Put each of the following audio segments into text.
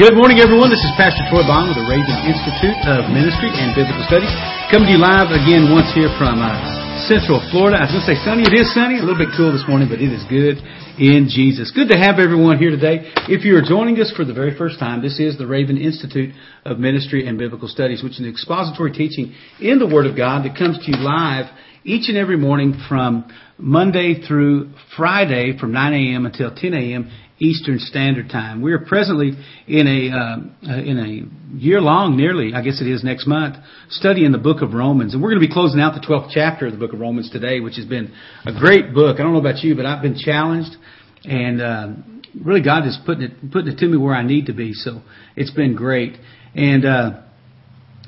Good morning, everyone. This is Pastor Troy Bond with the Raven Institute of Ministry and Biblical Studies. Coming to you live again once here from uh, Central Florida. I was going to say sunny. It is sunny. A little bit cool this morning, but it is good in Jesus. Good to have everyone here today. If you are joining us for the very first time, this is the Raven Institute of Ministry and Biblical Studies, which is an expository teaching in the Word of God that comes to you live each and every morning from Monday through Friday from 9 a.m. until 10 a.m. Eastern Standard Time. We are presently in a uh, in a year long, nearly, I guess it is next month, studying the book of Romans, and we're going to be closing out the 12th chapter of the book of Romans today, which has been a great book. I don't know about you, but I've been challenged, and uh, really God is putting it putting it to me where I need to be. So it's been great, and. Uh,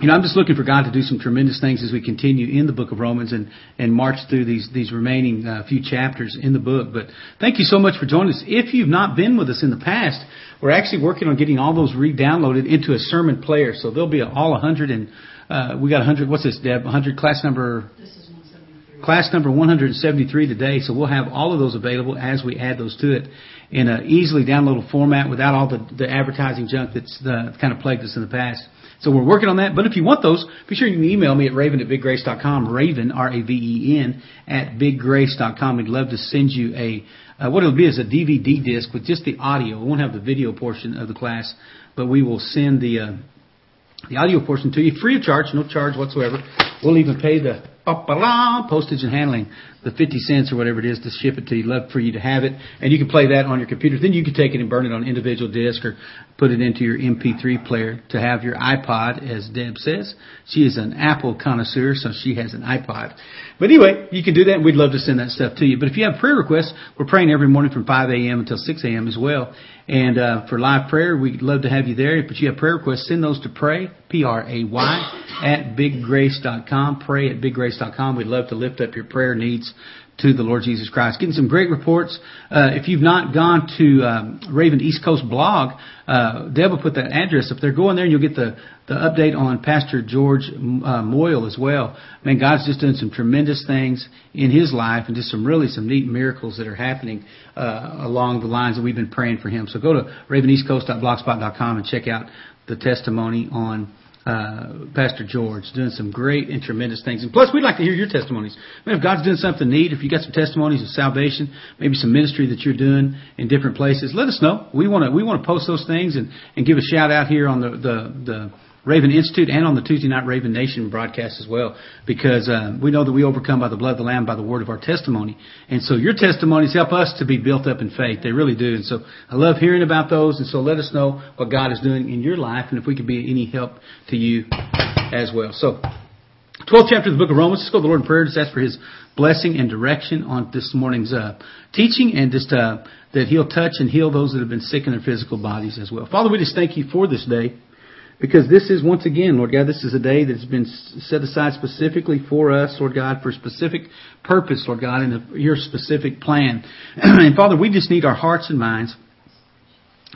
you know, I'm just looking for God to do some tremendous things as we continue in the book of Romans and, and march through these, these remaining uh, few chapters in the book. But thank you so much for joining us. If you've not been with us in the past, we're actually working on getting all those re-downloaded into a sermon player. So there'll be all 100 and, uh, we got 100, what's this, Deb? 100 class number? Class number 173 today, so we'll have all of those available as we add those to it in an easily downloadable format without all the, the advertising junk that's uh, kind of plagued us in the past. So we're working on that. But if you want those, be sure you email me at raven at biggrace.com. Raven, R-A-V-E-N, at biggrace.com. We'd love to send you a, uh, what it'll be is a DVD disc with just the audio. We won't have the video portion of the class, but we will send the, uh, the audio portion to you free of charge, no charge whatsoever. We'll even pay the postage and handling the 50 cents or whatever it is to ship it to you. Love for you to have it. And you can play that on your computer. Then you can take it and burn it on individual disc or put it into your MP3 player to have your iPod, as Deb says. She is an Apple connoisseur, so she has an iPod. But anyway, you can do that and we'd love to send that stuff to you. But if you have prayer requests, we're praying every morning from 5 a.m. until 6 a.m. as well. And uh, for live prayer, we'd love to have you there. But if you have prayer requests, send those to pray, P-R-A-Y, at biggrace.com. Pray at biggrace.com. We'd love to lift up your prayer needs to the Lord Jesus Christ. Getting some great reports. Uh, if you've not gone to um, Raven East Coast blog, uh, Deb will put that address up there. Go in there and you'll get the, the update on Pastor George uh, Moyle as well. Man, God's just doing some tremendous things in his life and just some really some neat miracles that are happening uh, along the lines that we've been praying for him. So go to raveneastcoast.blogspot.com and check out the testimony on uh, Pastor George, doing some great and tremendous things. And plus, we'd like to hear your testimonies. Man, if God's doing something neat, if you got some testimonies of salvation, maybe some ministry that you're doing in different places, let us know. We want to we want to post those things and and give a shout out here on the the the Raven Institute and on the Tuesday night Raven Nation broadcast as well, because uh, we know that we overcome by the blood of the Lamb, by the word of our testimony. And so your testimonies help us to be built up in faith. They really do. And so I love hearing about those. And so let us know what God is doing in your life and if we can be any help to you as well. So 12th chapter of the book of Romans. Let's go to the Lord in prayer. Just ask for His blessing and direction on this morning's uh, teaching, and just uh, that He'll touch and heal those that have been sick in their physical bodies as well. Father, we just thank You for this day. Because this is, once again, Lord God, this is a day that's been set aside specifically for us, Lord God, for a specific purpose, Lord God, and your specific plan. and Father, we just need our hearts and minds,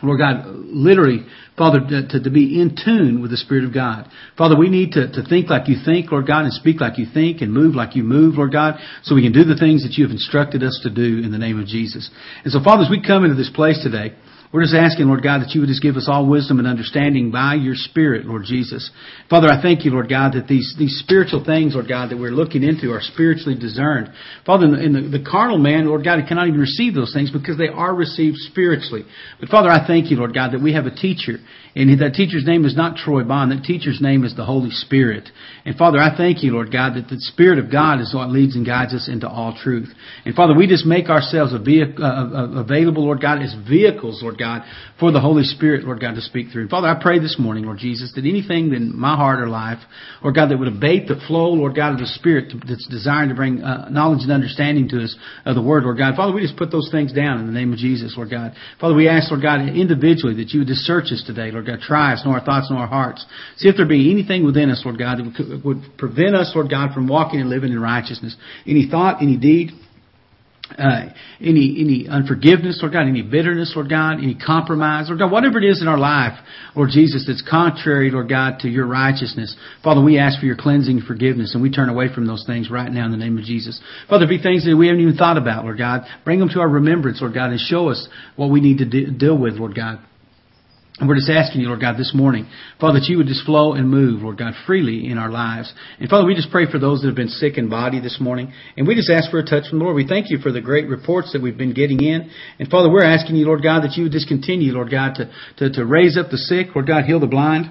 Lord God, literally, Father, to, to, be in tune with the Spirit of God. Father, we need to, to think like you think, Lord God, and speak like you think, and move like you move, Lord God, so we can do the things that you have instructed us to do in the name of Jesus. And so, Father, as we come into this place today, we're just asking, Lord God, that you would just give us all wisdom and understanding by your Spirit, Lord Jesus. Father, I thank you, Lord God, that these, these spiritual things, Lord God, that we're looking into are spiritually discerned. Father, in the, in the, the carnal man, Lord God, he cannot even receive those things because they are received spiritually. But Father, I thank you, Lord God, that we have a teacher and that teacher's name is not Troy Bond. That teacher's name is the Holy Spirit. And Father, I thank you, Lord God, that the Spirit of God is what leads and guides us into all truth. And Father, we just make ourselves uh, uh, available, Lord God, as vehicles, Lord God, for the Holy Spirit, Lord God, to speak through. And Father, I pray this morning, Lord Jesus, that anything in my heart or life, Lord God, that would abate the flow, Lord God, of the Spirit that's desiring to bring uh, knowledge and understanding to us of the Word, Lord God. Father, we just put those things down in the name of Jesus, Lord God. Father, we ask, Lord God, individually that you would just search us today, Lord God. Try us, know our thoughts, know our hearts. See if there be anything within us, Lord God, that would prevent us, Lord God, from walking and living in righteousness. Any thought, any deed, uh, any any unforgiveness, Lord God, any bitterness, Lord God, any compromise, Lord God, whatever it is in our life, Lord Jesus, that's contrary, Lord God, to your righteousness. Father, we ask for your cleansing and forgiveness, and we turn away from those things right now in the name of Jesus. Father, be things that we haven't even thought about, Lord God. Bring them to our remembrance, Lord God, and show us what we need to de- deal with, Lord God. And we're just asking you, Lord God, this morning, Father, that you would just flow and move, Lord God, freely in our lives. And Father, we just pray for those that have been sick in body this morning. And we just ask for a touch from the Lord. We thank you for the great reports that we've been getting in. And Father, we're asking you, Lord God, that you would just continue, Lord God, to, to, to raise up the sick, Lord God, heal the blind.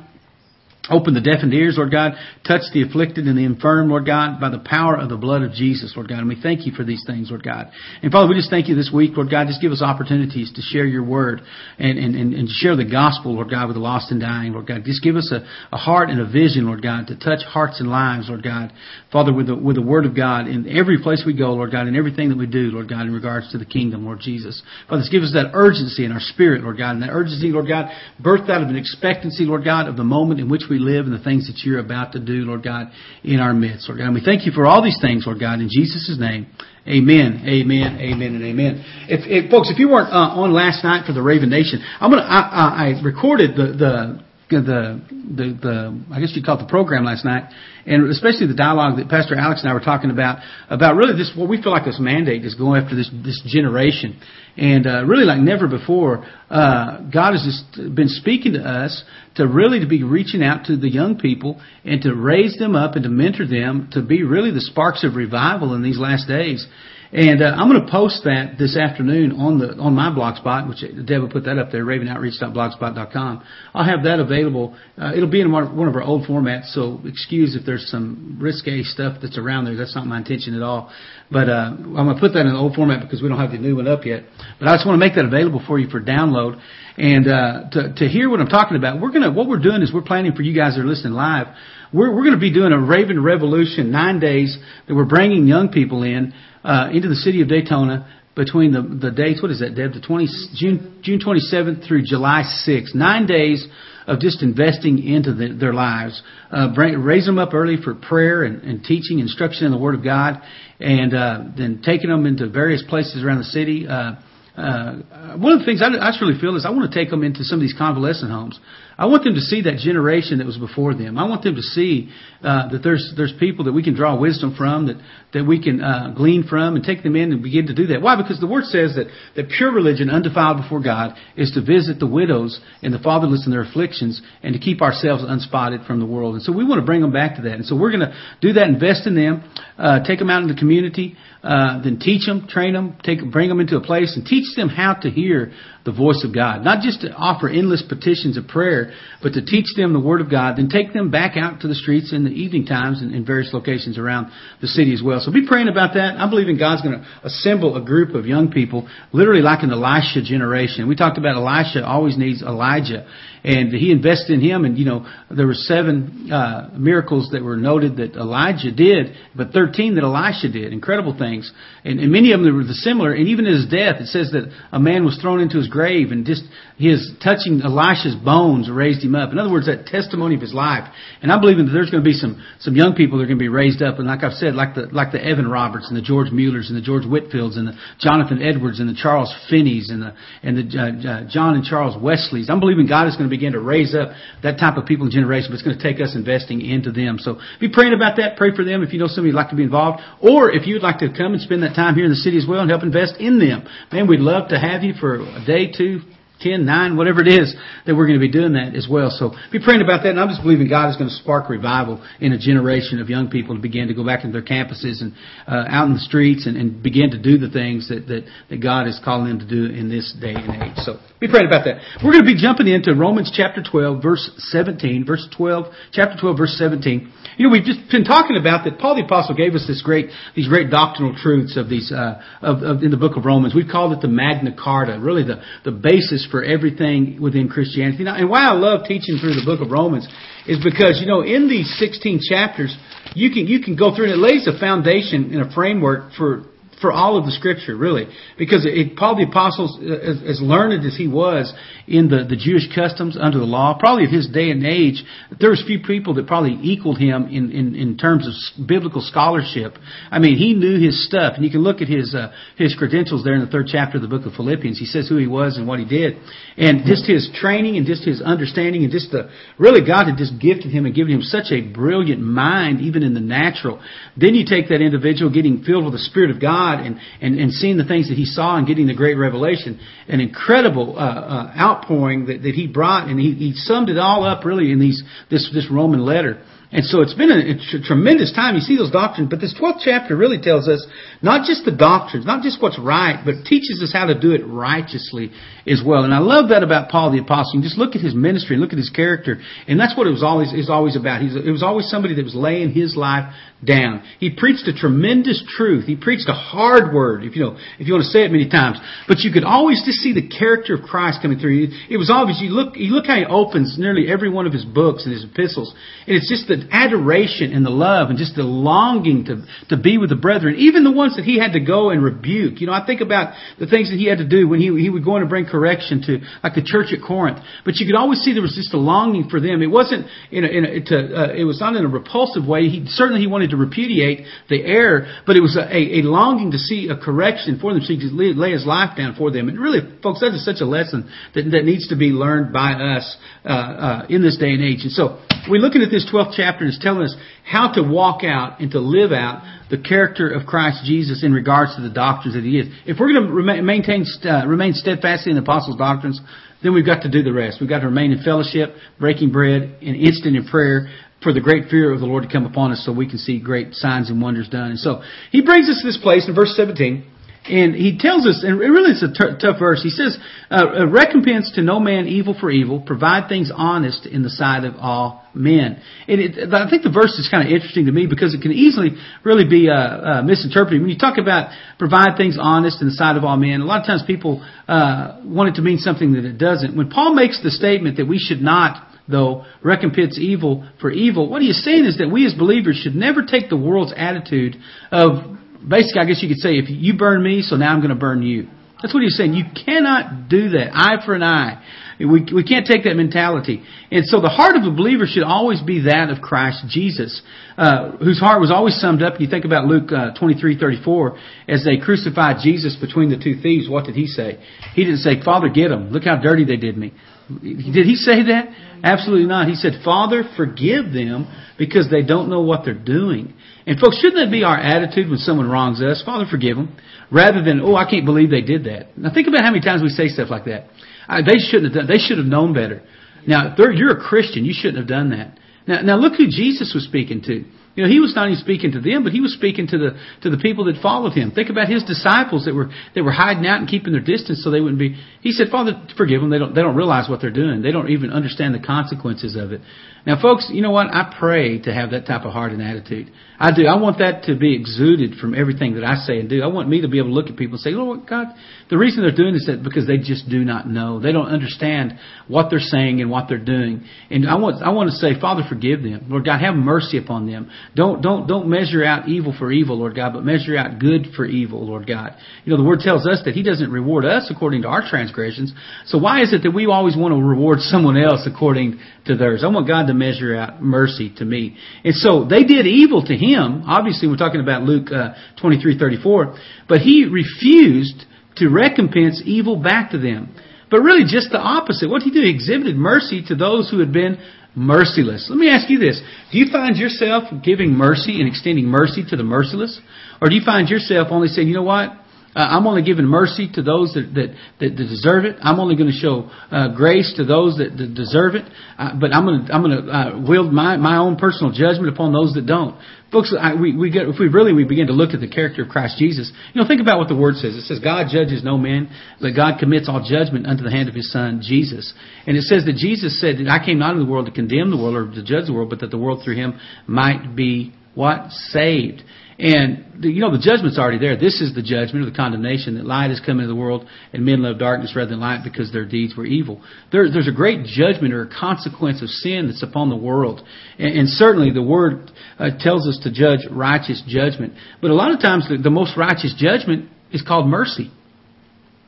Open the deafened ears, Lord God. Touch the afflicted and the infirm, Lord God, by the power of the blood of Jesus, Lord God. And we thank you for these things, Lord God. And Father, we just thank you this week, Lord God. Just give us opportunities to share your word and, and, and, and share the gospel, Lord God, with the lost and dying, Lord God. Just give us a, a heart and a vision, Lord God, to touch hearts and lives, Lord God. Father, with the, with the word of God in every place we go, Lord God, in everything that we do, Lord God, in regards to the kingdom, Lord Jesus. Father, just give us that urgency in our spirit, Lord God. And that urgency, Lord God, birthed out of an expectancy, Lord God, of the moment in which we live and the things that you're about to do, Lord God, in our midst, Lord God. And we thank you for all these things, Lord God, in Jesus' name. Amen, amen, amen, and amen. If, if folks, if you weren't uh, on last night for the Raven Nation, I'm gonna. I, I recorded the the the the the I guess you call it the program last night, and especially the dialogue that Pastor Alex and I were talking about about really this what we feel like this mandate is going after this this generation, and uh, really like never before, uh, God has just been speaking to us to really to be reaching out to the young people and to raise them up and to mentor them to be really the sparks of revival in these last days. And uh, I'm going to post that this afternoon on the on my blogspot, which Deb will put that up there, ravenoutreach.blogspot.com. I'll have that available. Uh, it'll be in one of our old formats, so excuse if there's some risque stuff that's around there. That's not my intention at all. But uh, I'm going to put that in the old format because we don't have the new one up yet. But I just want to make that available for you for download and uh, to to hear what I'm talking about. We're gonna what we're doing is we're planning for you guys that are listening live. We're we're going to be doing a Raven Revolution nine days that we're bringing young people in uh, into the city of Daytona between the, the dates. What is that, Deb? The 20, June, June 27th through July 6th. Nine days of just investing into the, their lives. Uh, bring, raise them up early for prayer and, and teaching, instruction in the Word of God, and uh, then taking them into various places around the city. Uh, uh, one of the things I, I really feel is I want to take them into some of these convalescent homes. I want them to see that generation that was before them. I want them to see uh, that there's there's people that we can draw wisdom from, that that we can uh, glean from, and take them in and begin to do that. Why? Because the Word says that that pure religion, undefiled before God, is to visit the widows and the fatherless in their afflictions, and to keep ourselves unspotted from the world. And so we want to bring them back to that. And so we're going to do that, invest in them, uh, take them out in the community, uh, then teach them, train them, take bring them into a place, and teach them how to hear the voice of God. Not just to offer endless petitions of prayer, but to teach them the Word of God, then take them back out to the streets in the evening times and in various locations around the city as well. So be praying about that. I believe in God's going to assemble a group of young people, literally like an Elisha generation. We talked about Elisha always needs Elijah and he invested in him. And you know, there were seven uh, miracles that were noted that Elijah did, but thirteen that Elisha did. Incredible things, and, and many of them were similar. And even in his death, it says that a man was thrown into his grave, and just his touching Elisha's bones raised him up. In other words, that testimony of his life. And I'm believing that there's going to be some some young people that are going to be raised up, and like I've said, like the like the Evan Roberts and the George Muellers and the George Whitefields and the Jonathan Edwards and the Charles Finneys and the and the uh, uh, John and Charles Wesleys. I'm believing God is going to begin to raise up that type of people and generation, but it's going to take us investing into them. So be praying about that. Pray for them if you know somebody who'd like to be involved, or if you'd like to come and spend that time here in the city as well and help invest in them. Man, we'd love to have you for a day, two, 10, 9, whatever it is, that we're going to be doing that as well. So be praying about that. And I'm just believing God is going to spark revival in a generation of young people to begin to go back into their campuses and uh, out in the streets and, and begin to do the things that, that, that God is calling them to do in this day and age. So be praying about that. We're going to be jumping into Romans chapter 12, verse 17, verse 12, chapter 12, verse 17. You know, we've just been talking about that Paul the Apostle gave us this great, these great doctrinal truths of these, uh, of, of, in the book of Romans. We've called it the Magna Carta, really the, the basis for everything within Christianity. Now, and why I love teaching through the book of Romans is because, you know, in these 16 chapters, you can, you can go through and it lays a foundation and a framework for for all of the scripture, really. Because it, Paul the Apostle, as, as learned as he was in the, the Jewish customs under the law, probably of his day and age, there was few people that probably equaled him in, in, in terms of biblical scholarship. I mean, he knew his stuff, and you can look at his, uh, his credentials there in the third chapter of the book of Philippians. He says who he was and what he did. And just his training and just his understanding and just the, really God had just gifted him and given him such a brilliant mind, even in the natural. Then you take that individual getting filled with the Spirit of God, God and, and, and seeing the things that he saw and getting the great revelation, an incredible uh, uh, outpouring that, that he brought, and he, he summed it all up really in these this this Roman letter. And so it's been a, it's a, tremendous time. You see those doctrines, but this 12th chapter really tells us not just the doctrines, not just what's right, but teaches us how to do it righteously as well. And I love that about Paul the apostle. Just look at his ministry, look at his character, and that's what it was always is always about. He's, it was always somebody that was laying his life down. He preached a tremendous truth. He preached a hard word, if you know, if you want to say it many times. But you could always just see the character of Christ coming through. It was obvious. You look, you look how he opens nearly every one of his books and his epistles, and it's just the adoration and the love and just the longing to to be with the brethren, even the ones that he had to go and rebuke. You know, I think about the things that he had to do when he he would go in and bring correction to like the church at Corinth. But you could always see there was just a longing for them. It wasn't in a, in a, to, uh, it was not in a repulsive way. He certainly he wanted to repudiate the error, but it was a, a, a longing to see a correction for them, so he could lay his life down for them. And really, folks, that is such a lesson that, that needs to be learned by us uh, uh, in this day and age. And so we're looking at this 12th chapter and it's telling us how to walk out and to live out the character of Christ Jesus in regards to the doctrines that He is. If we're going to remain, maintain, uh, remain steadfastly in the apostles' doctrines, then we've got to do the rest. We've got to remain in fellowship, breaking bread, and instant in prayer for the great fear of the Lord to come upon us so we can see great signs and wonders done. And so He brings us to this place in verse 17. And he tells us, and really it's a t- tough verse. He says, uh, "Recompense to no man evil for evil. Provide things honest in the sight of all men." And it, I think the verse is kind of interesting to me because it can easily really be uh, uh, misinterpreted. When you talk about provide things honest in the sight of all men, a lot of times people uh, want it to mean something that it doesn't. When Paul makes the statement that we should not though, recompense evil for evil. What he is saying is that we as believers should never take the world's attitude of basically, I guess you could say, if you burn me, so now I'm going to burn you. That's what he's saying. You cannot do that. Eye for an eye. We, we can't take that mentality. And so the heart of a believer should always be that of Christ Jesus, uh, whose heart was always summed up. You think about Luke uh, 23, 34, as they crucified Jesus between the two thieves, what did he say? He didn't say, Father, get them. Look how dirty they did me. Did he say that? Absolutely not. He said, Father, forgive them because they don't know what they're doing. And folks, shouldn't that be our attitude when someone wrongs us? Father, forgive them. Rather than, oh, I can't believe they did that. Now think about how many times we say stuff like that. Uh, they shouldn't have done, they should have known better. Now, you're a Christian, you shouldn't have done that. Now, now look who Jesus was speaking to. You know, he was not even speaking to them, but he was speaking to the to the people that followed him. Think about his disciples that were that were hiding out and keeping their distance so they wouldn't be. He said, "Father, forgive them. They don't they don't realize what they're doing. They don't even understand the consequences of it." Now, folks, you know what? I pray to have that type of heart and attitude. I do. I want that to be exuded from everything that I say and do. I want me to be able to look at people and say, Lord God, the reason they're doing this is because they just do not know. They don't understand what they're saying and what they're doing. And I want, I want to say, Father, forgive them. Lord God, have mercy upon them. Don't, don't, don't measure out evil for evil, Lord God, but measure out good for evil, Lord God. You know, the Word tells us that He doesn't reward us according to our transgressions. So why is it that we always want to reward someone else according to theirs? I want God to measure out mercy to me. And so they did evil to Him. Obviously, we're talking about Luke uh, 23, 34. But he refused to recompense evil back to them. But really just the opposite. What did he do? He exhibited mercy to those who had been merciless. Let me ask you this. Do you find yourself giving mercy and extending mercy to the merciless? Or do you find yourself only saying, you know what? Uh, I'm only giving mercy to those that, that, that, deserve it. I'm only going to show uh, grace to those that, that deserve it. Uh, but I'm going to I'm going to uh, wield my my own personal judgment upon those that don't. Folks, I, we, we get, if we really we begin to look at the character of Christ Jesus, you know, think about what the Word says. It says, God judges no man, but God commits all judgment unto the hand of His Son, Jesus. And it says that Jesus said that I came not into the world to condemn the world or to judge the world, but that the world through Him might be what? Saved. And, you know, the judgment's already there. This is the judgment or the condemnation that light has come into the world and men love darkness rather than light because their deeds were evil. There, there's a great judgment or a consequence of sin that's upon the world. And, and certainly the Word uh, tells us to judge righteous judgment. But a lot of times the, the most righteous judgment is called mercy.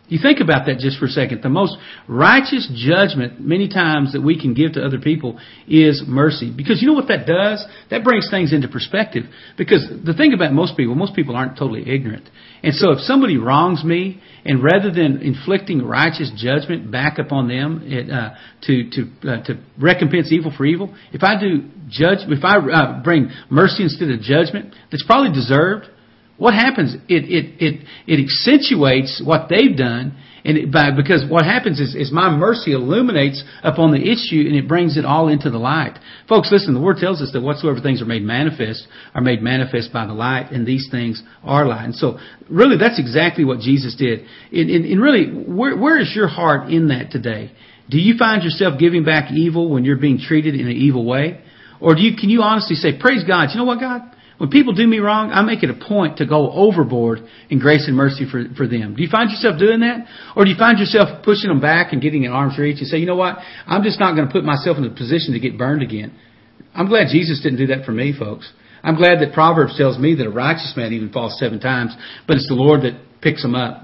You think about that just for a second. The most righteous judgment many times that we can give to other people is mercy. Because you know what that does? That brings things into perspective. Because the thing about most people, most people aren't totally ignorant. And so if somebody wrongs me, and rather than inflicting righteous judgment back upon them it, uh, to to uh, to recompense evil for evil, if I do judge, if I uh, bring mercy instead of judgment, that's probably deserved what happens? It, it, it, it accentuates what they've done and it, by, because what happens is, is my mercy illuminates upon the issue and it brings it all into the light. Folks, listen, the Word tells us that whatsoever things are made manifest are made manifest by the light, and these things are light. And so, really, that's exactly what Jesus did. And, and, and really, where, where is your heart in that today? Do you find yourself giving back evil when you're being treated in an evil way? Or do you, can you honestly say, praise God, you know what, God? When people do me wrong, I make it a point to go overboard in grace and mercy for, for them. Do you find yourself doing that? Or do you find yourself pushing them back and getting an arm's reach and say, you know what? I'm just not going to put myself in a position to get burned again. I'm glad Jesus didn't do that for me, folks. I'm glad that Proverbs tells me that a righteous man even falls seven times, but it's the Lord that picks him up.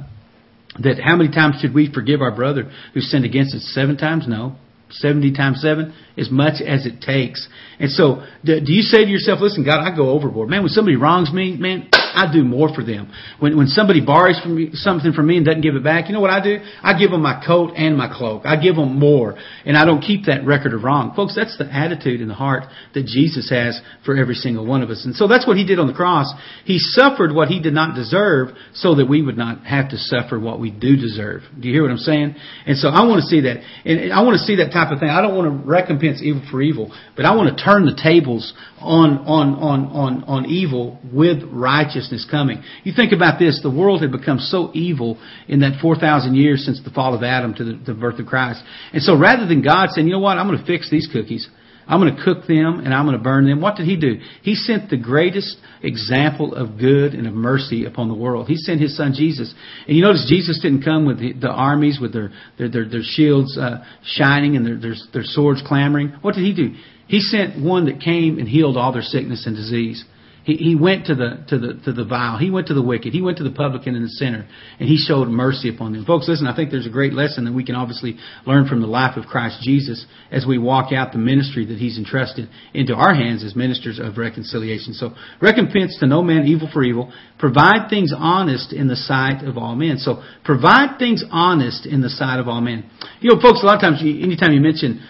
That how many times should we forgive our brother who sinned against us? Seven times? No. 70 times 7, as much as it takes. And so, do you say to yourself, listen, God, I go overboard. Man, when somebody wrongs me, man, I do more for them. When, when somebody borrows from me, something from me and doesn't give it back, you know what I do? I give them my coat and my cloak. I give them more. And I don't keep that record of wrong. Folks, that's the attitude in the heart that Jesus has for every single one of us. And so that's what He did on the cross. He suffered what He did not deserve so that we would not have to suffer what we do deserve. Do you hear what I'm saying? And so I want to see that. And I want to see that type of thing. I don't want to recompense evil for evil, but I want to turn the tables on, on, on, on, on evil with righteousness coming. You think about this, the world had become so evil in that 4,000 years since the fall of Adam to the, the birth of Christ. And so rather than God saying, you know what, I'm going to fix these cookies, I'm going to cook them and I'm going to burn them. What did he do? He sent the greatest example of good and of mercy upon the world. He sent his son Jesus. And you notice Jesus didn't come with the, the armies with their, their, their, their shields uh, shining and their, their, their swords clamoring. What did he do? He sent one that came and healed all their sickness and disease. He, he went to the, to the, to the vile. He went to the wicked. He went to the publican and the sinner. And he showed mercy upon them. Folks, listen, I think there's a great lesson that we can obviously learn from the life of Christ Jesus as we walk out the ministry that he's entrusted into our hands as ministers of reconciliation. So, recompense to no man evil for evil. Provide things honest in the sight of all men. So, provide things honest in the sight of all men. You know, folks, a lot of times, anytime you mention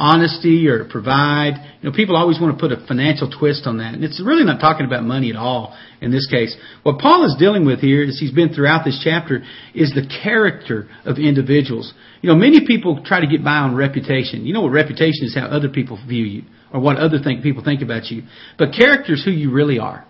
honesty or provide. You know, people always want to put a financial twist on that. And it's really not talking about money at all in this case. What Paul is dealing with here, as he's been throughout this chapter, is the character of individuals. You know, many people try to get by on reputation. You know what reputation is how other people view you or what other think, people think about you. But character is who you really are.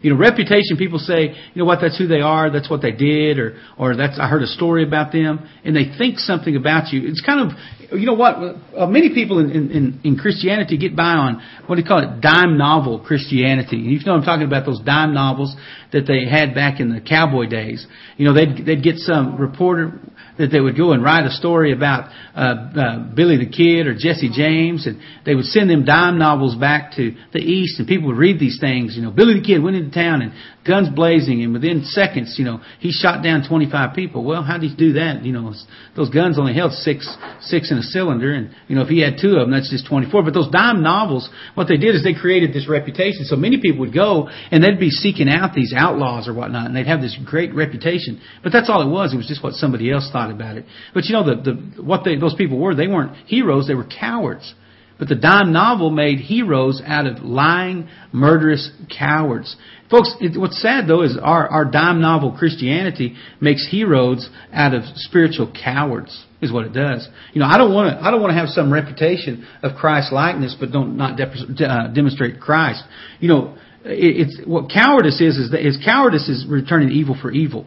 You know, reputation, people say, you know what, that's who they are, that's what they did, or, or that's, I heard a story about them, and they think something about you. It's kind of, you know what, uh, many people in, in, in Christianity get by on, what do you call it, dime novel Christianity. You know I'm talking about those dime novels that they had back in the cowboy days. You know, they'd, they'd get some reporter, that they would go and write a story about uh, uh, Billy the Kid or Jesse James, and they would send them dime novels back to the east, and people would read these things. You know, Billy the Kid went into town and guns blazing, and within seconds, you know, he shot down 25 people. Well, how did he do that? You know, those guns only held six six in a cylinder, and you know, if he had two of them, that's just 24. But those dime novels, what they did is they created this reputation. So many people would go and they'd be seeking out these outlaws or whatnot, and they'd have this great reputation. But that's all it was. It was just what somebody else thought about it. But you know, the, the what they those people were, they weren't heroes; they were cowards. But the dime novel made heroes out of lying, murderous cowards. Folks, it, what's sad though is our, our dime novel Christianity makes heroes out of spiritual cowards. Is what it does. You know, I don't want to. I don't want to have some reputation of Christ likeness, but don't not de- uh, demonstrate Christ. You know, it, it's what cowardice is. Is that is cowardice is returning evil for evil.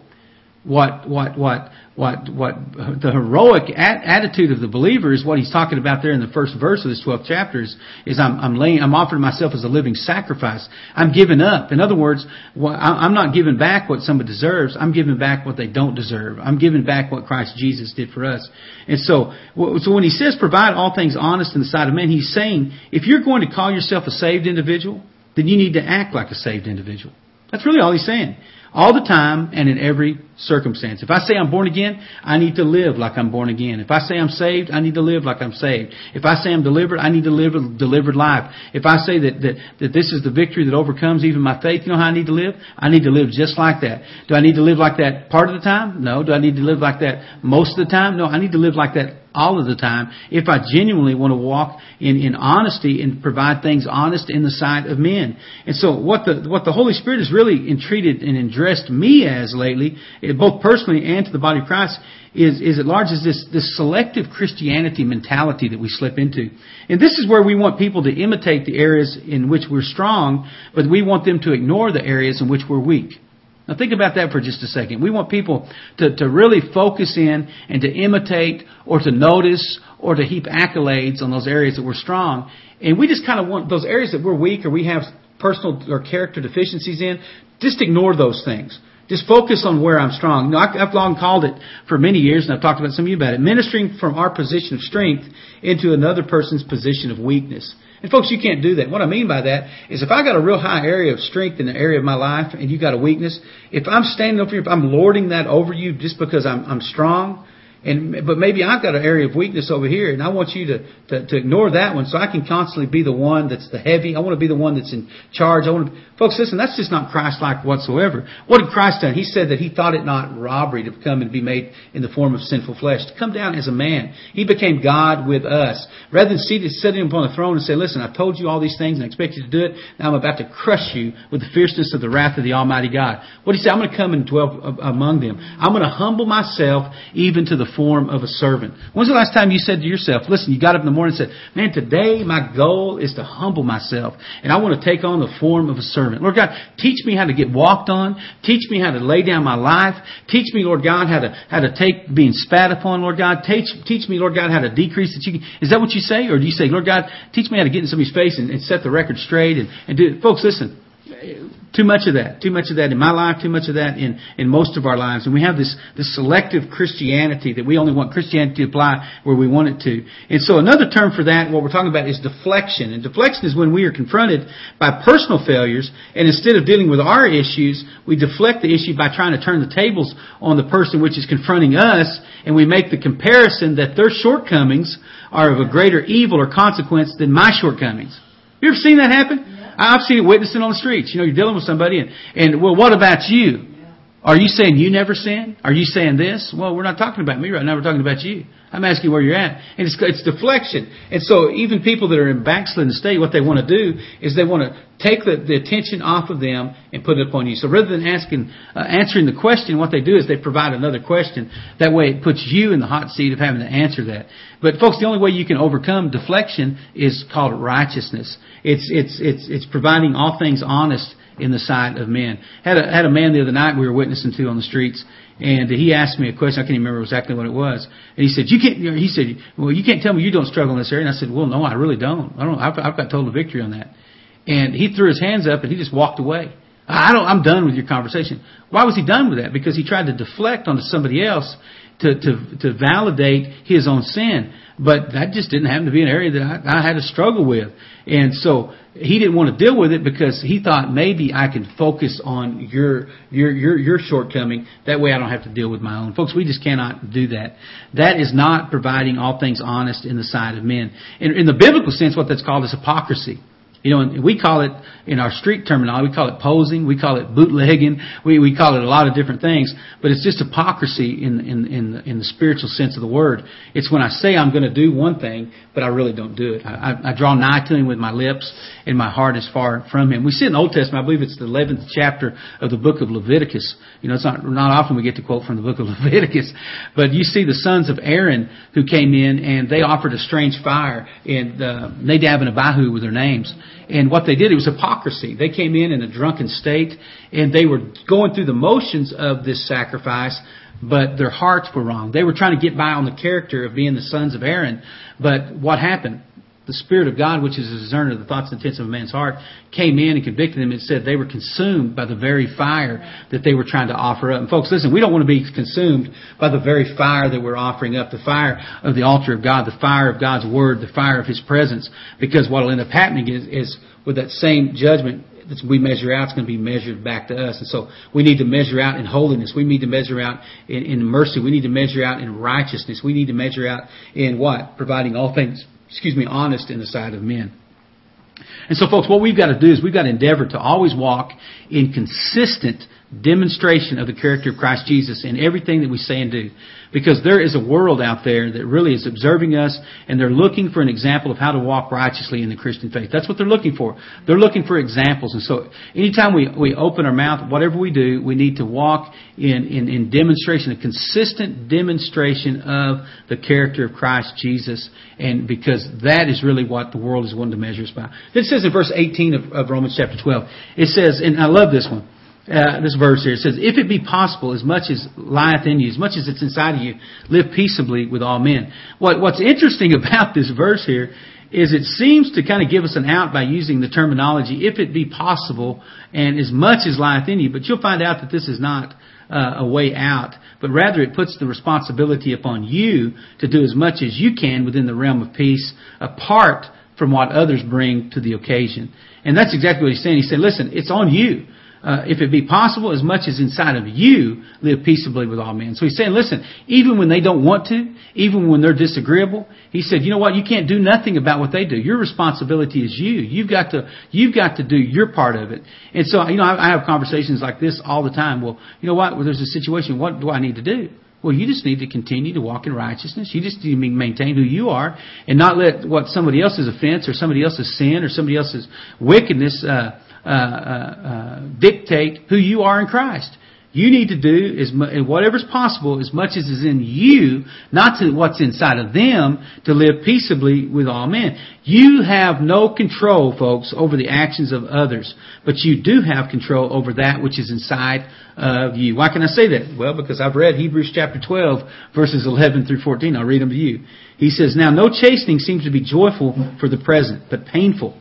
What what what what what the heroic at, attitude of the believer is what he's talking about there in the first verse of this 12th chapter is, is I'm, I'm laying, I'm offering myself as a living sacrifice. I'm giving up. In other words, I'm not giving back what somebody deserves. I'm giving back what they don't deserve. I'm giving back what Christ Jesus did for us. And so, so when he says provide all things honest in the sight of men, he's saying if you're going to call yourself a saved individual, then you need to act like a saved individual. That's really all he's saying. All the time and in every circumstance. If I say I'm born again, I need to live like I'm born again. If I say I'm saved, I need to live like I'm saved. If I say I'm delivered, I need to live a delivered life. If I say that, that, that this is the victory that overcomes even my faith, you know how I need to live? I need to live just like that. Do I need to live like that part of the time? No. Do I need to live like that most of the time? No. I need to live like that all of the time if I genuinely want to walk in, in honesty and provide things honest in the sight of men. And so what the, what the Holy Spirit has really entreated and addressed me as lately, eh, both personally and to the body of Christ, is, is at large is this, this selective Christianity mentality that we slip into. And this is where we want people to imitate the areas in which we're strong, but we want them to ignore the areas in which we're weak. Now think about that for just a second. We want people to, to really focus in and to imitate or to notice or to heap accolades on those areas that we're strong. And we just kind of want those areas that we're weak or we have personal or character deficiencies in, just ignore those things. Just focus on where I'm strong. I've long called it for many years, and I've talked about some of you about it, ministering from our position of strength into another person's position of weakness. And folks, you can't do that. What I mean by that is if I got a real high area of strength in the area of my life and you got a weakness, if I'm standing over you, if I'm lording that over you just because I'm, I'm strong, and but maybe I've got an area of weakness over here, and I want you to, to to ignore that one, so I can constantly be the one that's the heavy. I want to be the one that's in charge. I want to, folks, listen, that's just not Christ-like whatsoever. What did Christ do? He said that he thought it not robbery to come and be made in the form of sinful flesh, to come down as a man. He became God with us, rather than seated sitting upon the throne and say, "Listen, I've told you all these things and I expect you to do it. Now I'm about to crush you with the fierceness of the wrath of the Almighty God." What he say? I'm going to come and dwell uh, among them. I'm going to humble myself even to the form of a servant. When's the last time you said to yourself, listen, you got up in the morning and said, man, today my goal is to humble myself and I want to take on the form of a servant. Lord God, teach me how to get walked on. Teach me how to lay down my life. Teach me, Lord God, how to, how to take being spat upon, Lord God. Teach, teach me, Lord God, how to decrease that you can. Is that what you say? Or do you say, Lord God, teach me how to get in somebody's face and, and set the record straight and, and do it? Folks, listen too much of that. Too much of that in my life, too much of that in, in most of our lives. And we have this, this selective Christianity that we only want Christianity to apply where we want it to. And so another term for that, what we're talking about is deflection. And deflection is when we are confronted by personal failures and instead of dealing with our issues, we deflect the issue by trying to turn the tables on the person which is confronting us and we make the comparison that their shortcomings are of a greater evil or consequence than my shortcomings. You ever seen that happen? I've seen it witnessing on the streets. You know, you're dealing with somebody and, and well, what about you? Are you saying you never sin? Are you saying this? Well, we're not talking about me right now. We're talking about you. I'm asking where you're at. And it's, it's deflection. And so even people that are in backslidden state, what they want to do is they want to take the, the attention off of them and put it upon you. So rather than asking, uh, answering the question, what they do is they provide another question. That way it puts you in the hot seat of having to answer that. But folks, the only way you can overcome deflection is called righteousness. It's, it's, it's, it's providing all things honest in the sight of men. Had a, had a man the other night we were witnessing to on the streets, and he asked me a question. I can't remember exactly what it was. And he said, "You can't." you He said, "Well, you can't tell me you don't struggle in this area." And I said, "Well, no, I really don't. I don't. I've, I've got total victory on that." And he threw his hands up and he just walked away. I don't. I'm done with your conversation. Why was he done with that? Because he tried to deflect onto somebody else to to to validate his own sin. But that just didn't happen to be an area that I, I had to struggle with. And so he didn't want to deal with it because he thought maybe I can focus on your your your your shortcoming. That way I don't have to deal with my own. Folks, we just cannot do that. That is not providing all things honest in the sight of men. In, in the biblical sense, what that's called is hypocrisy. You know, we call it in our street terminology, we call it posing, we call it bootlegging, we, we call it a lot of different things, but it's just hypocrisy in, in, in, the, in the spiritual sense of the word. It's when I say I'm going to do one thing, but I really don't do it. I, I, I draw nigh to Him with my lips, and my heart is far from Him. We see in the Old Testament, I believe it's the 11th chapter of the book of Leviticus. You know, it's not, not often we get to quote from the book of Leviticus, but you see the sons of Aaron who came in and they offered a strange fire, and uh, Nadab and Abihu were their names. And what they did, it was hypocrisy. They came in in a drunken state and they were going through the motions of this sacrifice, but their hearts were wrong. They were trying to get by on the character of being the sons of Aaron. But what happened? The Spirit of God, which is a discerner of the thoughts and intents of a man's heart, came in and convicted them and said they were consumed by the very fire that they were trying to offer up. And folks, listen, we don't want to be consumed by the very fire that we're offering up, the fire of the altar of God, the fire of God's Word, the fire of His presence. Because what will end up happening is, is with that same judgment that we measure out, it's going to be measured back to us. And so we need to measure out in holiness. We need to measure out in, in mercy. We need to measure out in righteousness. We need to measure out in what? Providing all things excuse me, honest in the sight of men. And so folks, what we've got to do is we've got to endeavor to always walk in consistent demonstration of the character of Christ Jesus in everything that we say and do. Because there is a world out there that really is observing us and they're looking for an example of how to walk righteously in the Christian faith. That's what they're looking for. They're looking for examples. And so anytime we, we open our mouth, whatever we do, we need to walk in, in, in demonstration, a consistent demonstration of the character of Christ Jesus. And because that is really what the world is wanting to measure us by. It says in verse 18 of, of Romans chapter 12, it says, and I love this one uh, this verse here. It says, If it be possible, as much as lieth in you, as much as it's inside of you, live peaceably with all men. What, what's interesting about this verse here is it seems to kind of give us an out by using the terminology, if it be possible, and as much as lieth in you. But you'll find out that this is not uh, a way out, but rather it puts the responsibility upon you to do as much as you can within the realm of peace, apart from what others bring to the occasion. And that's exactly what he's saying. He said, listen, it's on you uh, if it be possible, as much as inside of you, live peaceably with all men. So he's saying, listen, even when they don't want to, even when they're disagreeable, he said, you know what, you can't do nothing about what they do. Your responsibility is you. You've got to, you've got to do your part of it. And so, you know, I, I have conversations like this all the time. Well, you know what, well, there's a situation, what do I need to do? Well, you just need to continue to walk in righteousness. You just need to maintain who you are and not let what somebody else's offense or somebody else's sin or somebody else's wickedness, uh, uh, uh, uh, dictate who you are in Christ. You need to do as mu- whatever's possible, as much as is in you, not to what's inside of them, to live peaceably with all men. You have no control, folks, over the actions of others, but you do have control over that which is inside of you. Why can I say that? Well, because I've read Hebrews chapter 12, verses 11 through 14. I'll read them to you. He says, Now no chastening seems to be joyful for the present, but painful.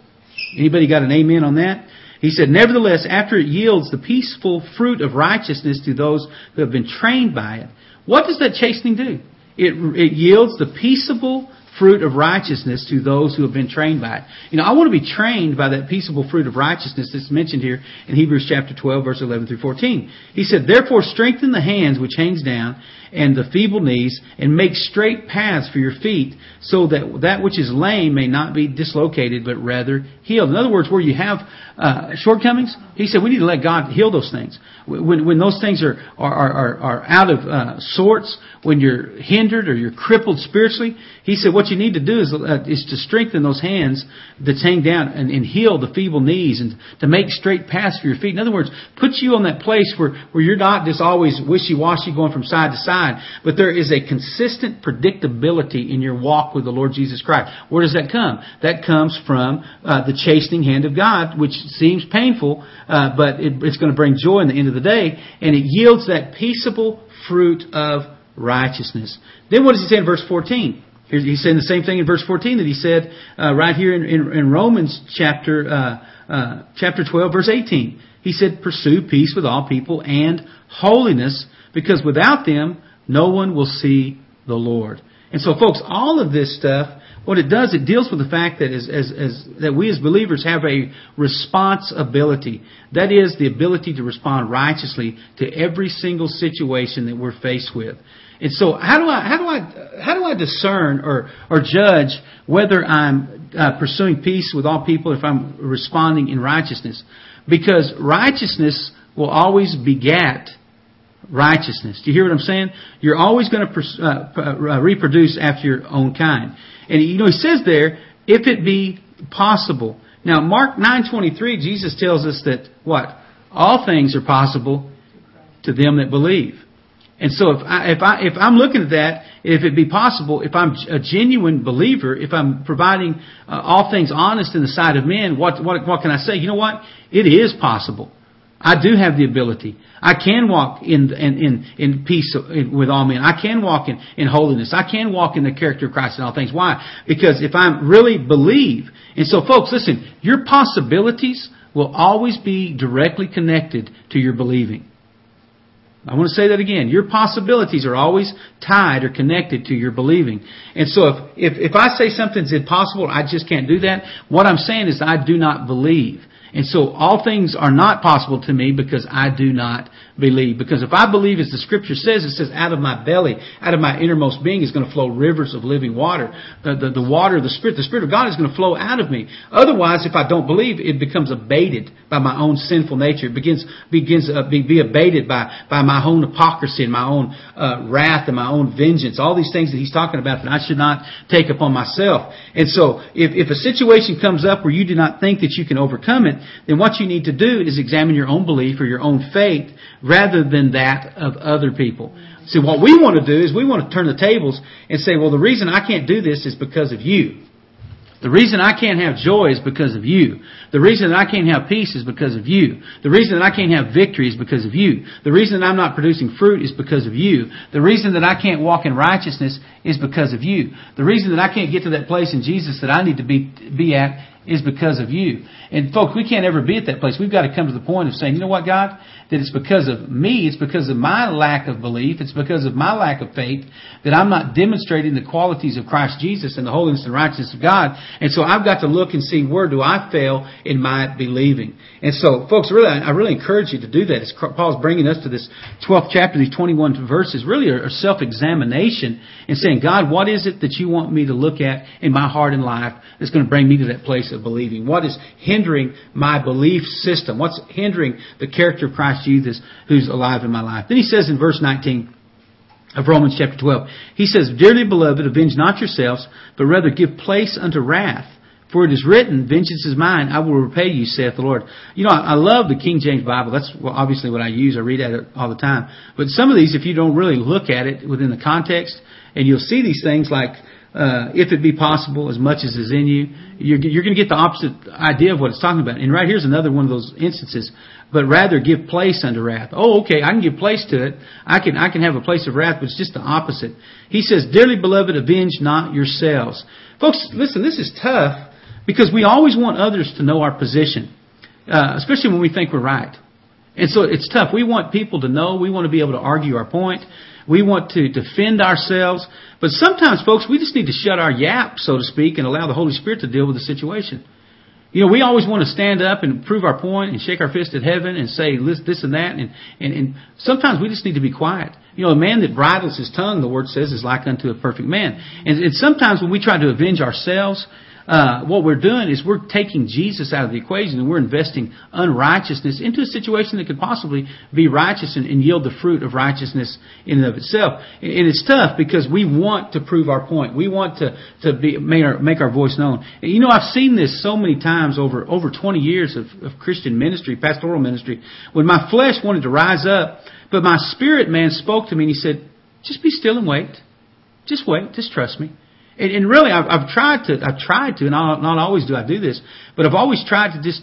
Anybody got an amen on that? He said, Nevertheless, after it yields the peaceful fruit of righteousness to those who have been trained by it, what does that chastening do? It, it yields the peaceable fruit of righteousness to those who have been trained by it. You know, I want to be trained by that peaceable fruit of righteousness that's mentioned here in Hebrews chapter 12, verse 11 through 14. He said, Therefore strengthen the hands which hangs down and the feeble knees, and make straight paths for your feet, so that that which is lame may not be dislocated, but rather healed. In other words, where you have uh, shortcomings, he said we need to let God heal those things. When, when those things are, are, are, are out of uh, sorts, when you're hindered or you're crippled spiritually, he said what you need to do is, uh, is to strengthen those hands that hang down and, and heal the feeble knees and to make straight paths for your feet. In other words, put you on that place where, where you're not just always wishy-washy going from side to side, but there is a consistent predictability in your walk with the Lord Jesus Christ. Where does that come? That comes from uh, the chastening hand of God, which seems painful, uh, but it, it's going to bring joy in the end of the day, and it yields that peaceable fruit of righteousness. Then what does he say in verse 14? He's saying the same thing in verse 14 that he said uh, right here in, in, in Romans chapter uh, uh, chapter 12, verse 18. He said, "Pursue peace with all people and holiness, because without them no one will see the Lord." And so, folks, all of this stuff, what it does, it deals with the fact that as, as, as that we as believers have a responsibility. That is the ability to respond righteously to every single situation that we're faced with. And so, how do I how do I how do I discern or or judge whether I'm uh, pursuing peace with all people if I'm responding in righteousness? Because righteousness will always begat righteousness. Do you hear what I'm saying? You're always going to pers- uh, uh, reproduce after your own kind. And you know, he says there, if it be possible. Now, Mark 9:23, Jesus tells us that what all things are possible to them that believe. And so if I, if I if I'm looking at that, if it be possible, if I'm a genuine believer, if I'm providing uh, all things honest in the sight of men, what what what can I say? You know what? It is possible. I do have the ability. I can walk in in in, in peace with all men. I can walk in in holiness. I can walk in the character of Christ in all things. Why? Because if I really believe, and so folks, listen, your possibilities will always be directly connected to your believing. I want to say that again. Your possibilities are always tied or connected to your believing. And so if, if, if I say something's impossible, I just can't do that, what I'm saying is I do not believe. And so all things are not possible to me because I do not believe. Because if I believe as the scripture says, it says out of my belly, out of my innermost being is going to flow rivers of living water. The, the, the water, the spirit, the spirit of God is going to flow out of me. Otherwise, if I don't believe, it becomes abated by my own sinful nature. It begins, begins, uh, be, be abated by, by my own hypocrisy and my own, uh, wrath and my own vengeance. All these things that he's talking about that I should not take upon myself. And so, if, if a situation comes up where you do not think that you can overcome it, then what you need to do is examine your own belief or your own faith rather than that of other people. See, what we want to do is we want to turn the tables and say, well, the reason I can't do this is because of you. The reason I can't have joy is because of you. The reason that I can't have peace is because of you. The reason that I can't have victory is because of you. The reason that I'm not producing fruit is because of you. The reason that I can't walk in righteousness is because of you. The reason that I can't get to that place in Jesus that I need to be, be at is because of you. And folks, we can't ever be at that place. We've got to come to the point of saying, you know what, God? That it's because of me, it's because of my lack of belief, it's because of my lack of faith that I'm not demonstrating the qualities of Christ Jesus and the holiness and righteousness of God. And so I've got to look and see where do I fail in my believing. And so, folks, really, I really encourage you to do that. As Paul's bringing us to this 12th chapter, these 21 verses, really are self-examination and saying, God, what is it that you want me to look at in my heart and life that's going to bring me to that place of believing? What is hindering my belief system? What's hindering the character of Christ Jesus who's alive in my life? Then he says in verse 19, of Romans chapter 12. He says, Dearly beloved, avenge not yourselves, but rather give place unto wrath. For it is written, Vengeance is mine, I will repay you, saith the Lord. You know, I, love the King James Bible. That's obviously what I use. I read it all the time. But some of these, if you don't really look at it within the context, and you'll see these things like, uh, if it be possible, as much as is in you, you're, you're going to get the opposite idea of what it's talking about. And right here's another one of those instances. But rather give place unto wrath. Oh, okay, I can give place to it. I can, I can have a place of wrath, but it's just the opposite. He says, Dearly beloved, avenge not yourselves. Folks, listen, this is tough because we always want others to know our position, uh, especially when we think we're right. And so it's tough. We want people to know. We want to be able to argue our point. We want to defend ourselves. But sometimes, folks, we just need to shut our yap, so to speak, and allow the Holy Spirit to deal with the situation. You know, we always want to stand up and prove our point and shake our fist at heaven and say this, and that. And, and, and sometimes we just need to be quiet. You know, a man that bridles his tongue, the word says, is like unto a perfect man. And, and sometimes when we try to avenge ourselves, uh, what we're doing is we're taking Jesus out of the equation and we're investing unrighteousness into a situation that could possibly be righteous and, and yield the fruit of righteousness in and of itself. And it's tough because we want to prove our point. We want to, to be, make, our, make our voice known. And you know, I've seen this so many times over, over 20 years of, of Christian ministry, pastoral ministry, when my flesh wanted to rise up, but my spirit man spoke to me and he said, just be still and wait. Just wait. Just trust me. And, and really, I've, I've tried to, I've tried to, and not, not always do I do this, but I've always tried to just,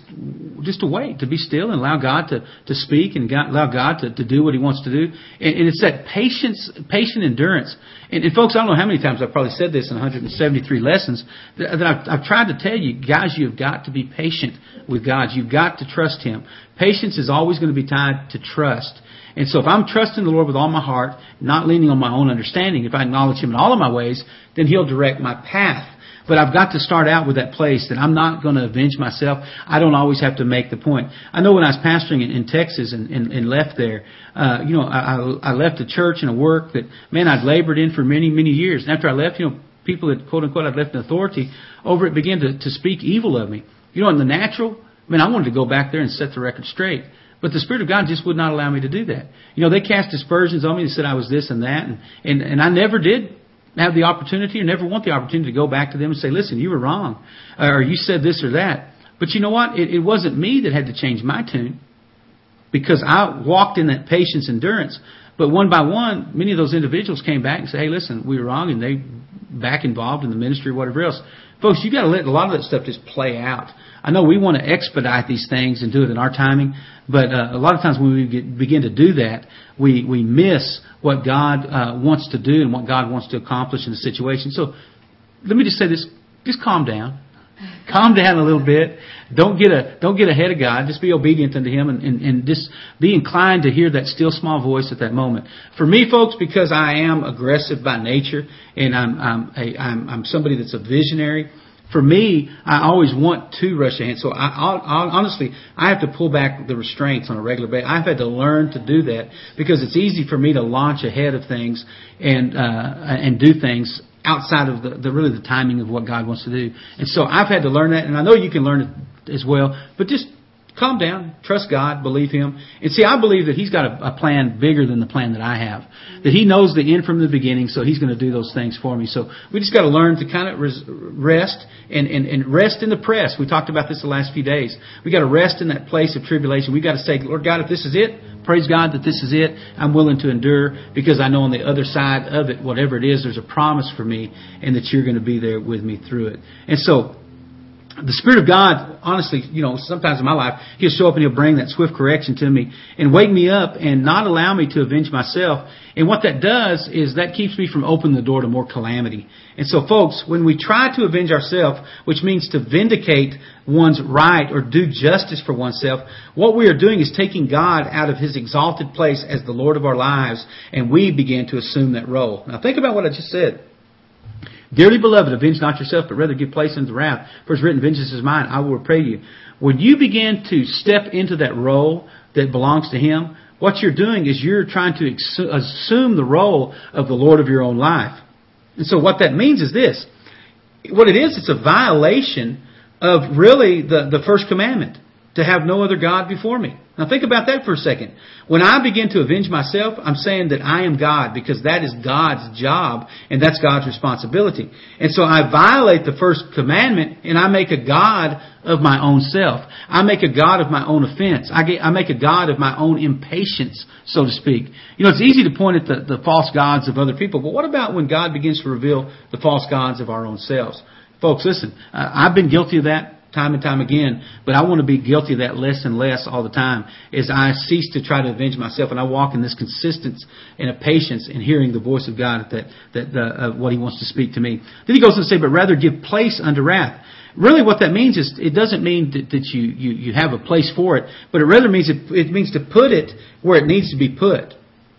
just to wait, to be still and allow God to, to speak and God, allow God to, to do what He wants to do. And, and it's that patience, patient endurance. And, and folks, I don't know how many times I've probably said this in 173 lessons that, I've, I've tried to tell you, guys, you've got to be patient with God. You've got to trust Him. Patience is always going to be tied to trust. And so if I'm trusting the Lord with all my heart, not leaning on my own understanding, if I acknowledge Him in all of my ways, then He'll direct my path. But I've got to start out with that place that I'm not going to avenge myself. I don't always have to make the point. I know when I was pastoring in, in Texas and, and, and left there, uh, you know, I, I left a church and a work that, man, I'd labored in for many, many years. And after I left, you know, people that quote unquote I'd left in authority over it began to, to speak evil of me. You know, in the natural, I mean, I wanted to go back there and set the record straight. But the Spirit of God just would not allow me to do that. You know, they cast aspersions on me and said I was this and that, and, and, and I never did have the opportunity or never want the opportunity to go back to them and say, listen, you were wrong, or you said this or that. But you know what? It, it wasn't me that had to change my tune because I walked in that patience endurance. But one by one, many of those individuals came back and said, hey, listen, we were wrong, and they back involved in the ministry or whatever else. Folks, you got to let a lot of that stuff just play out. I know we want to expedite these things and do it in our timing, but uh, a lot of times when we get, begin to do that, we we miss what God uh, wants to do and what God wants to accomplish in the situation. So, let me just say this: just calm down, calm down a little bit. Don't get a don't get ahead of God. Just be obedient unto Him, and, and, and just be inclined to hear that still small voice at that moment. For me, folks, because I am aggressive by nature, and I'm I'm a, I'm, I'm somebody that's a visionary for me, I always want to rush ahead. So I, I, I, honestly, I have to pull back the restraints on a regular basis. I've had to learn to do that because it's easy for me to launch ahead of things and uh, and do things outside of the, the really the timing of what God wants to do. And so I've had to learn that, and I know you can learn it as well. But just calm down, trust God, believe Him. And see, I believe that He's got a, a, plan bigger than the plan that I have. That He knows the end from the beginning, so He's going to do those things for me. So we just got to learn to kind of res- rest and, and, and rest in the press. We talked about this the last few days. We got to rest in that place of tribulation. We got to say, Lord God, if this is it, praise God that this is it. I'm willing to endure because I know on the other side of it, whatever it is, there's a promise for me and that you're going to be there with me through it. And so the Spirit of God, honestly, you know, sometimes in my life, He'll show up and He'll bring that swift correction to me and wake me up and not allow me to avenge myself. And what that does is that keeps me from opening the door to more calamity. And so folks, when we try to avenge ourselves, which means to vindicate one's right or do justice for oneself, what we are doing is taking God out of His exalted place as the Lord of our lives and we begin to assume that role. Now think about what I just said. Dearly beloved, avenge not yourself, but rather give place unto wrath. For it's written, vengeance is mine, I will repay you. When you begin to step into that role that belongs to Him, what you're doing is you're trying to assume the role of the Lord of your own life. And so what that means is this. What it is, it's a violation of really the, the first commandment to have no other God before me. Now think about that for a second. When I begin to avenge myself, I'm saying that I am God because that is God's job and that's God's responsibility. And so I violate the first commandment and I make a God of my own self. I make a God of my own offense. I, get, I make a God of my own impatience, so to speak. You know, it's easy to point at the, the false gods of other people, but what about when God begins to reveal the false gods of our own selves? Folks, listen, I've been guilty of that time and time again, but I want to be guilty of that less and less all the time as I cease to try to avenge myself and I walk in this consistency and a patience in hearing the voice of God that, that, uh, what He wants to speak to me. Then He goes on to say, but rather give place unto wrath. Really what that means is, it doesn't mean that, that you, you, you have a place for it, but it rather means it, it means to put it where it needs to be put.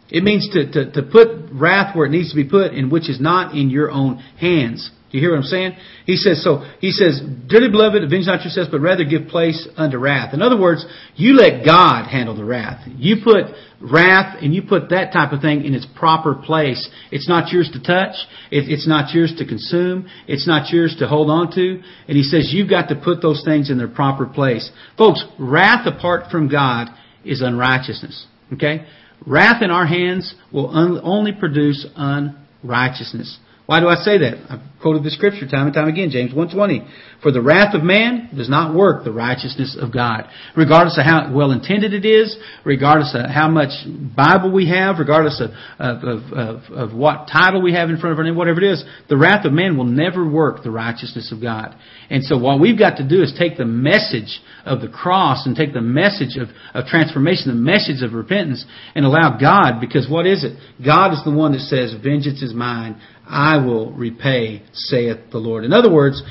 It means to, to, to put wrath where it needs to be put and which is not in your own hands. Do you hear what I'm saying? He says, so, he says, Dearly beloved, avenge not yourselves, but rather give place unto wrath. In other words, you let God handle the wrath. You put wrath and you put that type of thing in its proper place. It's not yours to touch. it's not yours to consume. It's not yours to hold on to. And he says, you've got to put those things in their proper place. Folks, wrath apart from God is unrighteousness. Okay? Wrath in our hands will only produce unrighteousness. Why do I say that? I've quoted the scripture time and time again, James 1.20. For the wrath of man does not work the righteousness of God. Regardless of how well intended it is, regardless of how much Bible we have, regardless of, of, of, of, what title we have in front of our name, whatever it is, the wrath of man will never work the righteousness of God. And so what we've got to do is take the message of the cross and take the message of, of transformation, the message of repentance, and allow God, because what is it? God is the one that says, vengeance is mine. I will repay, saith the Lord. In other words,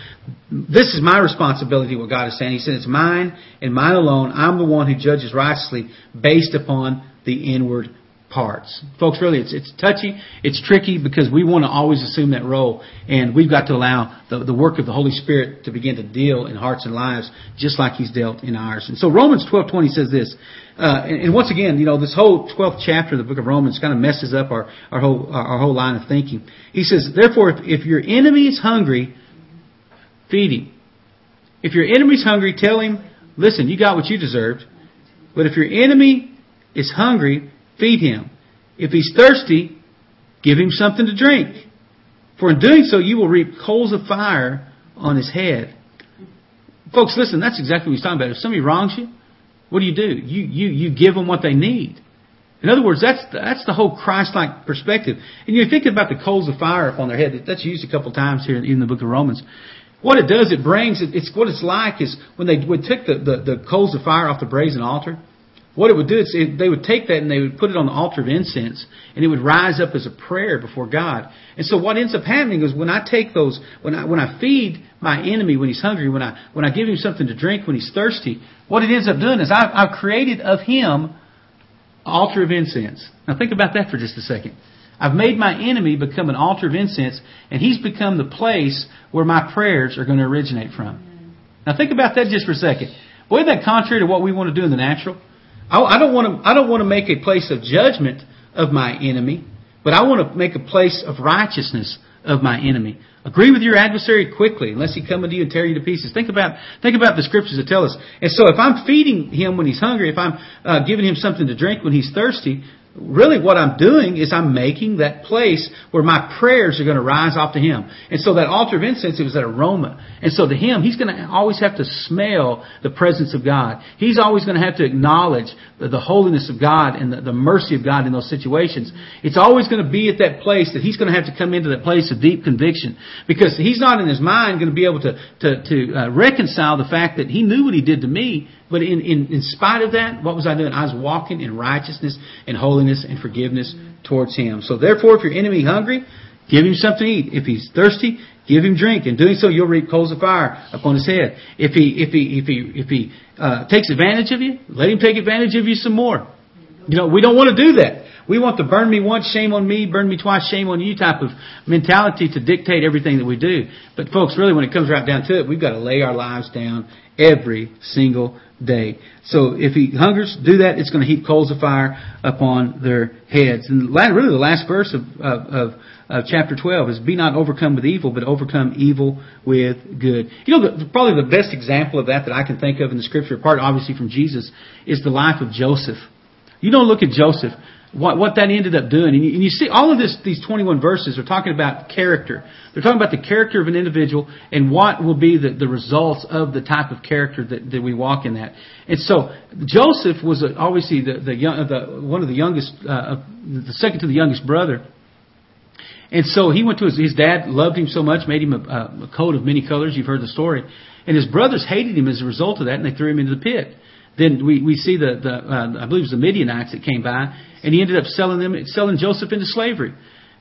this is my responsibility, what God is saying. He said, it's mine and mine alone. I'm the one who judges righteously based upon the inward parts. Folks, really, it's, it's touchy, it's tricky because we want to always assume that role, and we've got to allow the, the work of the Holy Spirit to begin to deal in hearts and lives just like He's dealt in ours. And so Romans 12:20 says this, uh, and, and, once again, you know, this whole 12th chapter of the book of Romans kind of messes up our, our whole our whole line of thinking. He says, therefore, if, if your enemy is hungry, feed him. If your enemy's hungry, tell him, listen, you got what you deserved. But if your enemy is hungry, Feed him. If he's thirsty, give him something to drink. For in doing so, you will reap coals of fire on his head. Folks, listen, that's exactly what he's talking about. If somebody wrongs you, what do you do? You, you, you give them what they need. In other words, that's the, that's the whole Christ-like perspective. And you're thinking about the coals of fire upon their head. That's used a couple times here in the book of Romans. What it does, it brings, it's what it's like is when they would take the, the, the coals of fire off the brazen altar, what it would do is it, they would take that and they would put it on the altar of incense, and it would rise up as a prayer before God. And so what ends up happening is when I take those, when I when I feed my enemy when he's hungry, when I when I give him something to drink when he's thirsty, what it ends up doing is I've, I've created of him altar of incense. Now think about that for just a second. I've made my enemy become an altar of incense, and he's become the place where my prayers are going to originate from. Now think about that just for a second. Boy, isn't that contrary to what we want to do in the natural? I don't want to, I don't want to make a place of judgment of my enemy, but I want to make a place of righteousness of my enemy. Agree with your adversary quickly, unless he come unto you and tear you to pieces. Think about think about the scriptures that tell us. And so, if I'm feeding him when he's hungry, if I'm uh, giving him something to drink when he's thirsty, really what I'm doing is I'm making that place where my prayers are going to rise off to Him. And so that altar of incense, it was that aroma. And so to Him, He's going to always have to smell the presence of God. He's always going to have to acknowledge the, the holiness of God and the, the, mercy of God in those situations. It's always going to be at that place that He's going to have to come into that place of deep conviction. Because He's not in His mind going to be able to, to, to uh, reconcile the fact that He knew what He did to me, but in, in, in spite of that, what was I doing? I was walking in righteousness and holiness and forgiveness towards Him. So therefore, if your enemy hungry, give him something to eat. If he's thirsty, give him drink. In doing so, you'll reap coals of fire upon his head. If he, if he, if he, if he uh, takes advantage of you, let him take advantage of you some more. You know, we don't want to do that. We want the burn me once, shame on me, burn me twice, shame on you type of mentality to dictate everything that we do. But folks, really when it comes right down to it, we've got to lay our lives down every single day. So if he hungers, do that. It's going to heap coals of fire upon their heads. And really, the last verse of, of, of, of chapter 12 is, "Be not overcome with evil, but overcome evil with good." You know, the, probably the best example of that that I can think of in the Scripture, apart obviously from Jesus, is the life of Joseph. You don't look at Joseph what, what that ended up doing. And you, and you, see, all of this, these 21 verses are talking about character. They're talking about the character of an individual and what will be the, the results of the type of character that, that we walk in that. And so, Joseph was obviously the, the, young, the one of the youngest, uh, the second to the youngest brother. And so he went to his, his dad loved him so much, made him a, a coat of many colors. You've heard the story. And his brothers hated him as a result of that, and they threw him into the pit. Then we, we see the, the uh, I believe it was the Midianites that came by, and he ended up selling them, selling Joseph into slavery.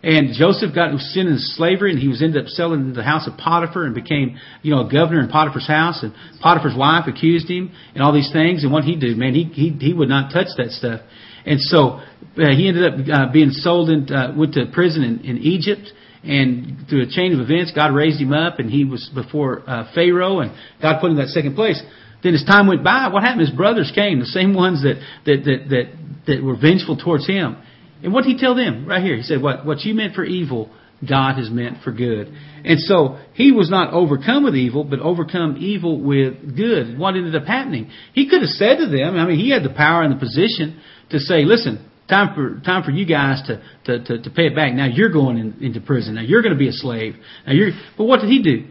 And Joseph got sent into slavery, and he was ended up selling the house of Potiphar and became, you know, a governor in Potiphar's house. And Potiphar's wife accused him and all these things. And what he did, man, he he he would not touch that stuff. And so uh, he ended up uh, being sold and uh, went to prison in, in Egypt. And through a chain of events, God raised him up, and he was before uh, Pharaoh, and God put him in that second place. Then as time went by, what happened? His brothers came, the same ones that, that, that, that, that were vengeful towards him. And what did he tell them? Right here. He said, what, what you meant for evil, God has meant for good. And so he was not overcome with evil, but overcome evil with good. What ended up happening? He could have said to them, I mean, he had the power and the position to say, listen, time for time for you guys to to, to, to pay it back. Now you're going in, into prison. Now you're going to be a slave. Now you're. But what did he do?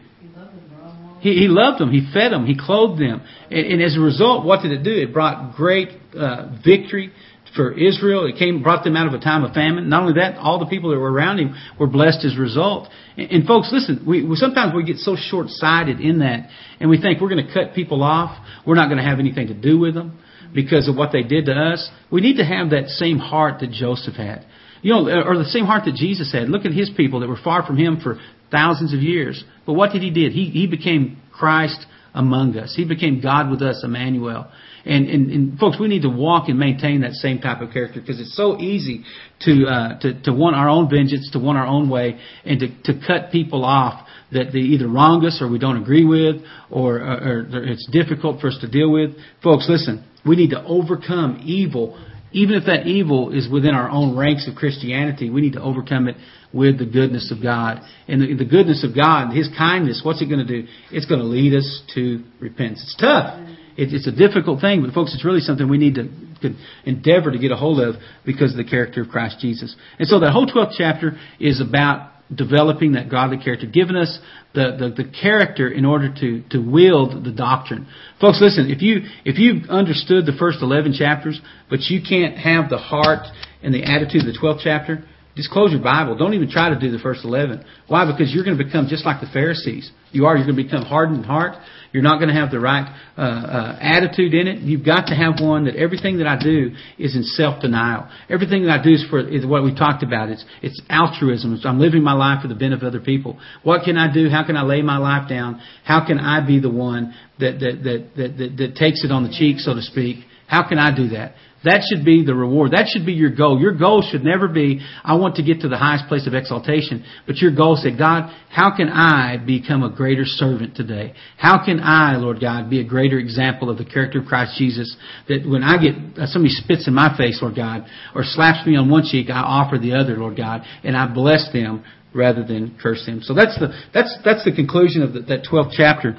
He, he loved them. He fed them. He clothed them. And, and as a result, what did it do? It brought great uh, victory for Israel. It came, brought them out of a time of famine. Not only that, all the people that were around him were blessed as a result. And, and folks, listen, we, we, sometimes we get so short-sighted in that, and we think we're going to cut people off. We're not going to have anything to do with them because of what they did to us. We need to have that same heart that Joseph had. You know, or the same heart that Jesus had. Look at his people that were far from him for thousands of years. But what did he did? He, he became Christ among us. He became God with us, Emmanuel. And, and, and folks, we need to walk and maintain that same type of character because it's so easy to, uh, to, to want our own vengeance, to want our own way, and to, to cut people off that they either wrong us or we don't agree with or, or, or it's difficult for us to deal with. Folks, listen, we need to overcome evil even if that evil is within our own ranks of Christianity, we need to overcome it with the goodness of God. And the, the goodness of God, His kindness, what's it going to do? It's going to lead us to repentance. It's tough. It, it's a difficult thing, but folks, it's really something we need to, endeavor to get a hold of because of the character of Christ Jesus. And so that whole 12th chapter is about developing that godly character, giving us the, the, the, character in order to, to wield the doctrine. Folks, listen, if you if you've understood the first eleven chapters, but you can't have the heart and the attitude of the twelfth chapter, just close your Bible. Don't even try to do the first 11. Why? Because you're going to become just like the Pharisees. You are. You're going to become hardened in heart. You're not going to have the right uh, uh, attitude in it. You've got to have one that everything that I do is in self-denial. Everything that I do is for is what we talked about. It's it's altruism. It's, I'm living my life for the benefit of other people. What can I do? How can I lay my life down? How can I be the one that that that that, that, that takes it on the cheek, so to speak? How can I do that? That should be the reward. That should be your goal. Your goal should never be, I want to get to the highest place of exaltation. But your goal say, God, how can I become a greater servant today? How can I, Lord God, be a greater example of the character of Christ Jesus? That when I get, uh, somebody spits in my face, Lord God, or slaps me on one cheek, I offer the other, Lord God, and I bless them rather than curse them. So that's the, that's, that's the conclusion of the, that 12th chapter.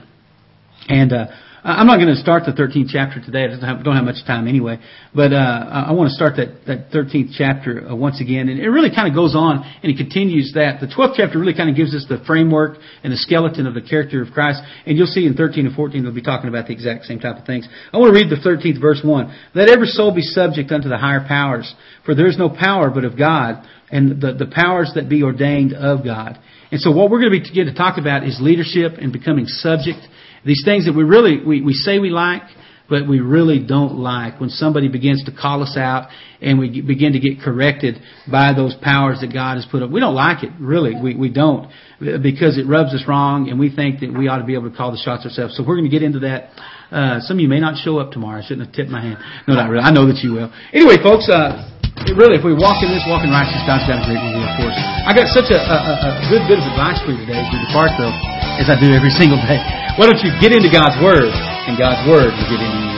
And, uh, I'm not going to start the 13th chapter today. I don't have, don't have much time anyway. But uh, I want to start that, that 13th chapter uh, once again. And it really kind of goes on and it continues that. The 12th chapter really kind of gives us the framework and the skeleton of the character of Christ. And you'll see in 13 and 14 they'll be talking about the exact same type of things. I want to read the 13th verse 1. Let every soul be subject unto the higher powers. For there is no power but of God and the, the powers that be ordained of God. And so what we're going to be to talk about is leadership and becoming subject these things that we really, we, we say we like, but we really don't like. When somebody begins to call us out and we begin to get corrected by those powers that God has put up, we don't like it, really. We, we don't. Because it rubs us wrong and we think that we ought to be able to call the shots ourselves. So we're going to get into that. Uh, some of you may not show up tomorrow. I shouldn't have tipped my hand. No, not really. I know that you will. Anyway, folks, uh, really, if we walk in this, walk in righteousness, God's got a great reward for us. I got such a, a, a good bit of advice for you today as we depart, though, as I do every single day. Why don't you get into God's Word, and God's Word will get into you.